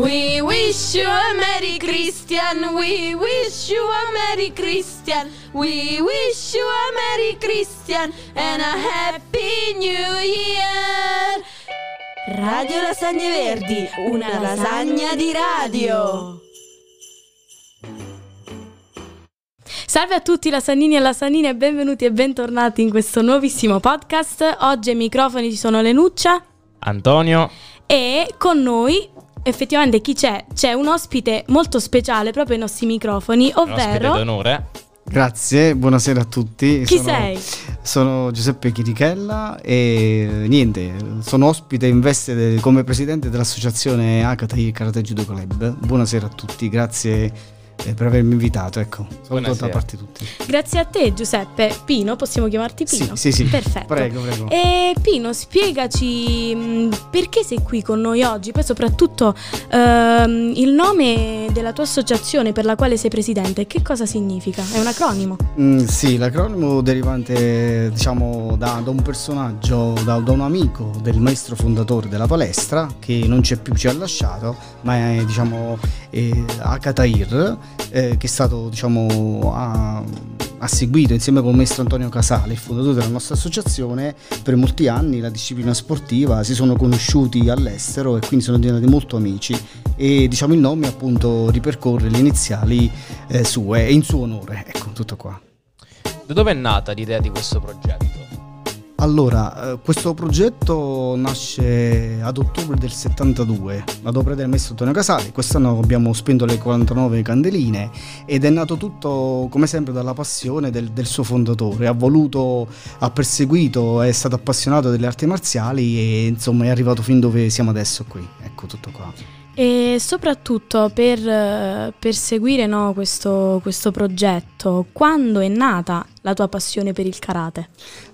We wish you a Merry Christian. We wish you a Merry Christian. We wish you a Merry Christian and a Happy New Year. Radio Lasagne Verdi, una lasagna di radio. Salve a tutti lasannini e lasannine e benvenuti e bentornati in questo nuovissimo podcast. Oggi ai microfoni ci sono Lenuccia Antonio. e con noi effettivamente chi c'è? C'è un ospite molto speciale proprio ai nostri microfoni, un ospite ovvero d'onore. Grazie, buonasera a tutti. chi sono, sei? Sono Giuseppe Chirichella e niente, sono ospite in veste de- come presidente dell'associazione Akatai Karate Judo Club. Buonasera a tutti, grazie per avermi invitato. Ecco, saluto da parte tutti. Grazie a te Giuseppe. Pino, possiamo chiamarti Pino? Sì, sì, sì. Perfetto. Prego, prego. E Pino, spiegaci mh, perché sei qui con noi oggi, poi soprattutto ehm, il nome della tua associazione per la quale sei presidente, che cosa significa? È un acronimo? Mm, sì, l'acronimo derivante diciamo da, da un personaggio, da, da un amico del maestro fondatore della palestra che non c'è più, ci ha lasciato, ma è diciamo eh, Akatair, eh, che è stato diciamo ha, ha seguito insieme con il maestro Antonio Casale, il fondatore della nostra associazione, per molti anni la disciplina sportiva, si sono conosciuti all'estero e quindi sono diventati molto amici e diciamo il nome appunto ripercorre le iniziali eh, sue e in suo onore, ecco tutto qua. Da dove è nata l'idea di questo progetto? Allora, eh, questo progetto nasce ad ottobre del 72, ad opera del maestro Antonio Casale. Quest'anno abbiamo spento le 49 candeline ed è nato tutto, come sempre, dalla passione del, del suo fondatore. Ha voluto, ha perseguito, è stato appassionato delle arti marziali e insomma è arrivato fin dove siamo adesso qui. Ecco tutto qua. E soprattutto per, eh, per seguire no, questo, questo progetto, quando è nata la tua passione per il karate?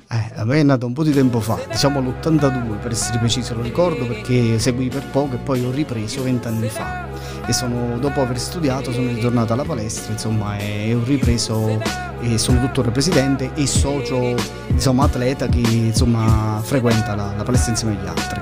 Eh, a me è nato un po' di tempo fa, diciamo l'82 per essere preciso, lo ricordo perché seguì per poco e poi ho ripreso vent'anni fa. E sono, dopo aver studiato sono ritornato alla palestra, insomma, e ho ripreso e sono tuttora presidente e socio, insomma, atleta che insomma frequenta la, la palestra insieme agli altri.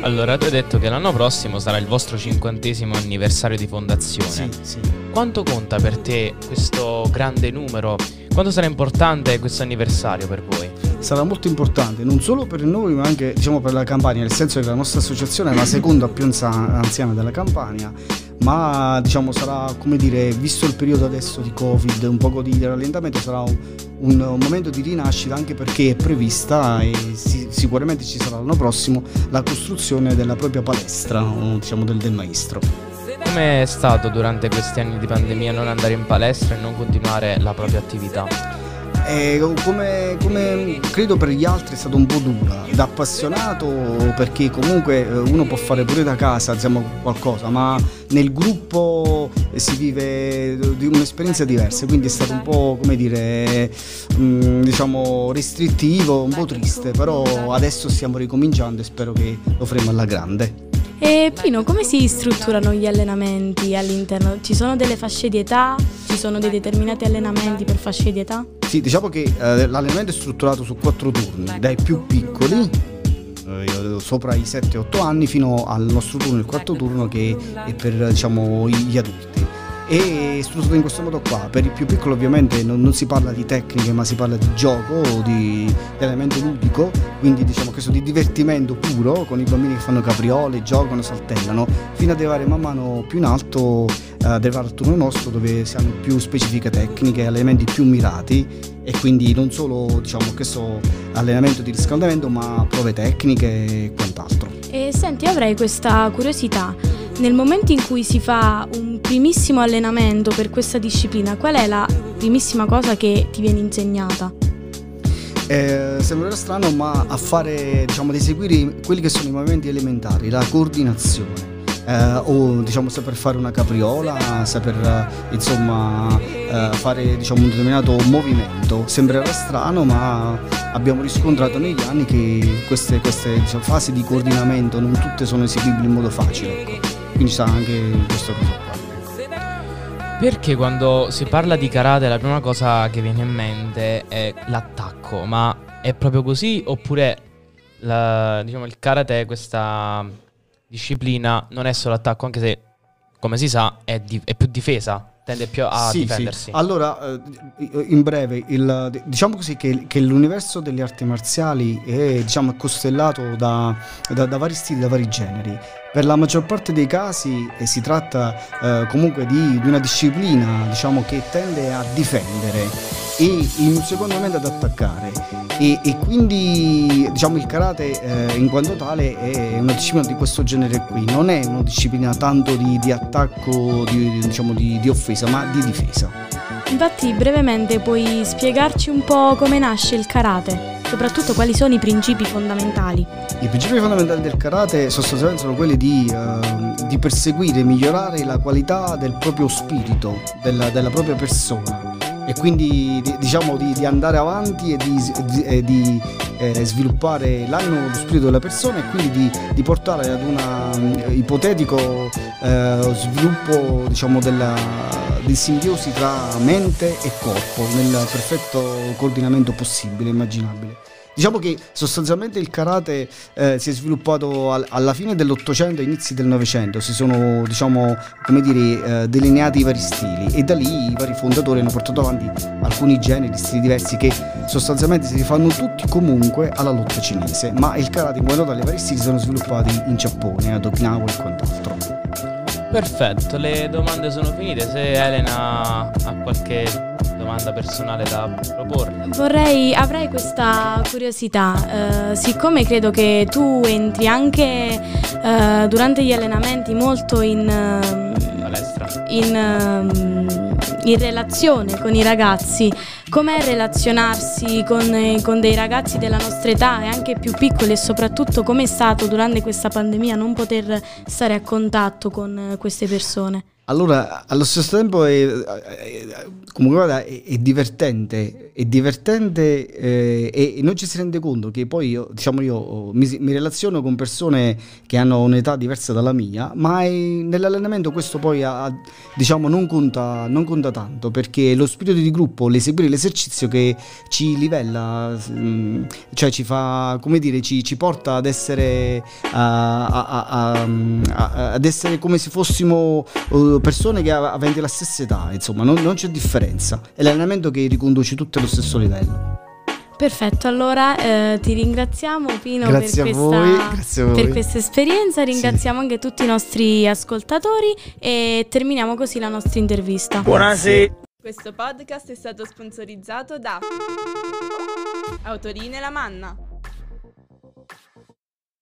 Allora, tu hai detto che l'anno prossimo sarà il vostro cinquantesimo anniversario di fondazione. Sì, sì. Quanto conta per te questo grande numero? Quanto sarà importante questo anniversario per voi? Sarà molto importante non solo per noi ma anche diciamo, per la Campania, nel senso che la nostra associazione è la seconda più anziana della Campania, ma diciamo sarà come dire, visto il periodo adesso di Covid, un po' di rallentamento, sarà un, un- un momento di rinascita anche perché è prevista e si- sicuramente ci sarà l'anno prossimo la costruzione della propria palestra, diciamo del, del maestro. Come è stato durante questi anni di pandemia non andare in palestra e non continuare la propria attività? Eh, come, come credo per gli altri è stata un po' dura, da appassionato perché comunque eh, uno può fare pure da casa diciamo, qualcosa, ma nel gruppo eh, si vive di un'esperienza diversa, quindi è stato un po' come dire, mm, diciamo restrittivo, un po' triste, però adesso stiamo ricominciando e spero che lo faremo alla grande. E Pino, come si strutturano gli allenamenti all'interno? Ci sono delle fasce di età? Ci sono dei determinati allenamenti per fasce di età? Sì, diciamo che eh, l'allenamento è strutturato su quattro turni, dai più piccoli, eh, sopra i 7-8 anni, fino al nostro turno, il quarto turno che è per diciamo, gli adulti. E strutturato in questo modo qua, per il più piccolo ovviamente non, non si parla di tecniche ma si parla di gioco, di, di elemento ludico, quindi diciamo questo di divertimento puro con i bambini che fanno capriole, giocano, saltellano, fino ad arrivare man mano più in alto, eh, al turno nostro dove si hanno più specifiche tecniche, elementi più mirati e quindi non solo diciamo questo allenamento di riscaldamento ma prove tecniche e quant'altro. E senti, avrei questa curiosità. Nel momento in cui si fa un primissimo allenamento per questa disciplina, qual è la primissima cosa che ti viene insegnata? Eh, sembrerà strano, ma a fare, diciamo, ad eseguire quelli che sono i movimenti elementari, la coordinazione. Eh, o diciamo saper fare una capriola, saper eh, insomma eh, fare diciamo un determinato movimento. Sembrerà strano, ma abbiamo riscontrato negli anni che queste, queste diciamo, fasi di coordinamento non tutte sono eseguibili in modo facile. Ecco. Quindi sta anche questo cosa qua. ecco. Perché quando si parla di karate la prima cosa che viene in mente è l'attacco, ma è proprio così oppure la- diciamo, il karate, questa disciplina, non è solo attacco, anche se come si sa, è, di- è più difesa, tende più a Sì, sì. difendersi. Allora, eh, in breve, il- diciamo così che, che l'universo delle arti marziali è, diciamo, costellato da, da- da vari stili, da vari generi. Per la maggior parte dei casi eh, si tratta eh, comunque di, di una disciplina diciamo, che tende a difendere e in un secondo momento ad attaccare. E, e quindi diciamo, il karate eh, in quanto tale è una disciplina di questo genere qui, non è una disciplina tanto di, di attacco, di, diciamo, di, offesa, ma di difesa. Infatti, brevemente puoi spiegarci un po' come nasce il karate? Soprattutto quali sono i principi fondamentali? I principi fondamentali del karate sostanzialmente sono quelli di, eh, di perseguire e migliorare la qualità del proprio spirito, della, della propria persona e quindi di- diciamo di, di andare avanti e di, di- di, eh, sviluppare l'animo, lo spirito della persona e quindi di, portare ad un ipotetico eh, sviluppo diciamo della, di simbiosi tra mente e corpo nel perfetto coordinamento possibile, immaginabile. Diciamo che sostanzialmente il karate eh, si è sviluppato al- alla fine dell'Ottocento e inizi del Novecento, si sono diciamo dire eh, delineati i vari stili e da lì i vari fondatori hanno portato avanti alcuni generi, stili diversi che sostanzialmente si rifanno tutti comunque alla lotta cinese, ma il karate in quanto tale i vari stili si sono sviluppati in Giappone, ad Okinawa e quant'altro. Perfetto, le domande sono finite. Se Elena ha qualche domanda personale da proporre. Vorrei, avrei questa curiosità, eh, siccome credo che tu entri anche eh, durante gli allenamenti molto in, in, ehm, in relazione con i ragazzi, com'è relazionarsi con, eh, con dei ragazzi della nostra età e anche più piccoli e soprattutto com'è stato durante questa pandemia non poter stare a contatto con eh, queste persone? Allora, allo stesso tempo è, è- comunque guarda, è, è divertente, è divertente eh, e non ci si rende conto che poi io, diciamo io mi, mi relaziono con persone che hanno un'età diversa dalla mia, ma è- nell'allenamento questo poi ha- diciamo non conta, non conta tanto perché è lo spirito di gruppo, l'eseguire l'esercizio che ci livella, mm, cioè ci fa, come dire, ci, ci porta ad essere, a- a- a- ad essere come se fossimo eh, persone che av- aventi la stessa età, insomma, non, non c'è differenza. È l'allenamento che riconduce tutti allo stesso livello. Perfetto, allora eh, ti ringraziamo Pino per questa, voi, per questa esperienza, ringraziamo anche tutti i nostri ascoltatori e terminiamo così la nostra intervista. Questo podcast è stato sponsorizzato da Autorine La Manna.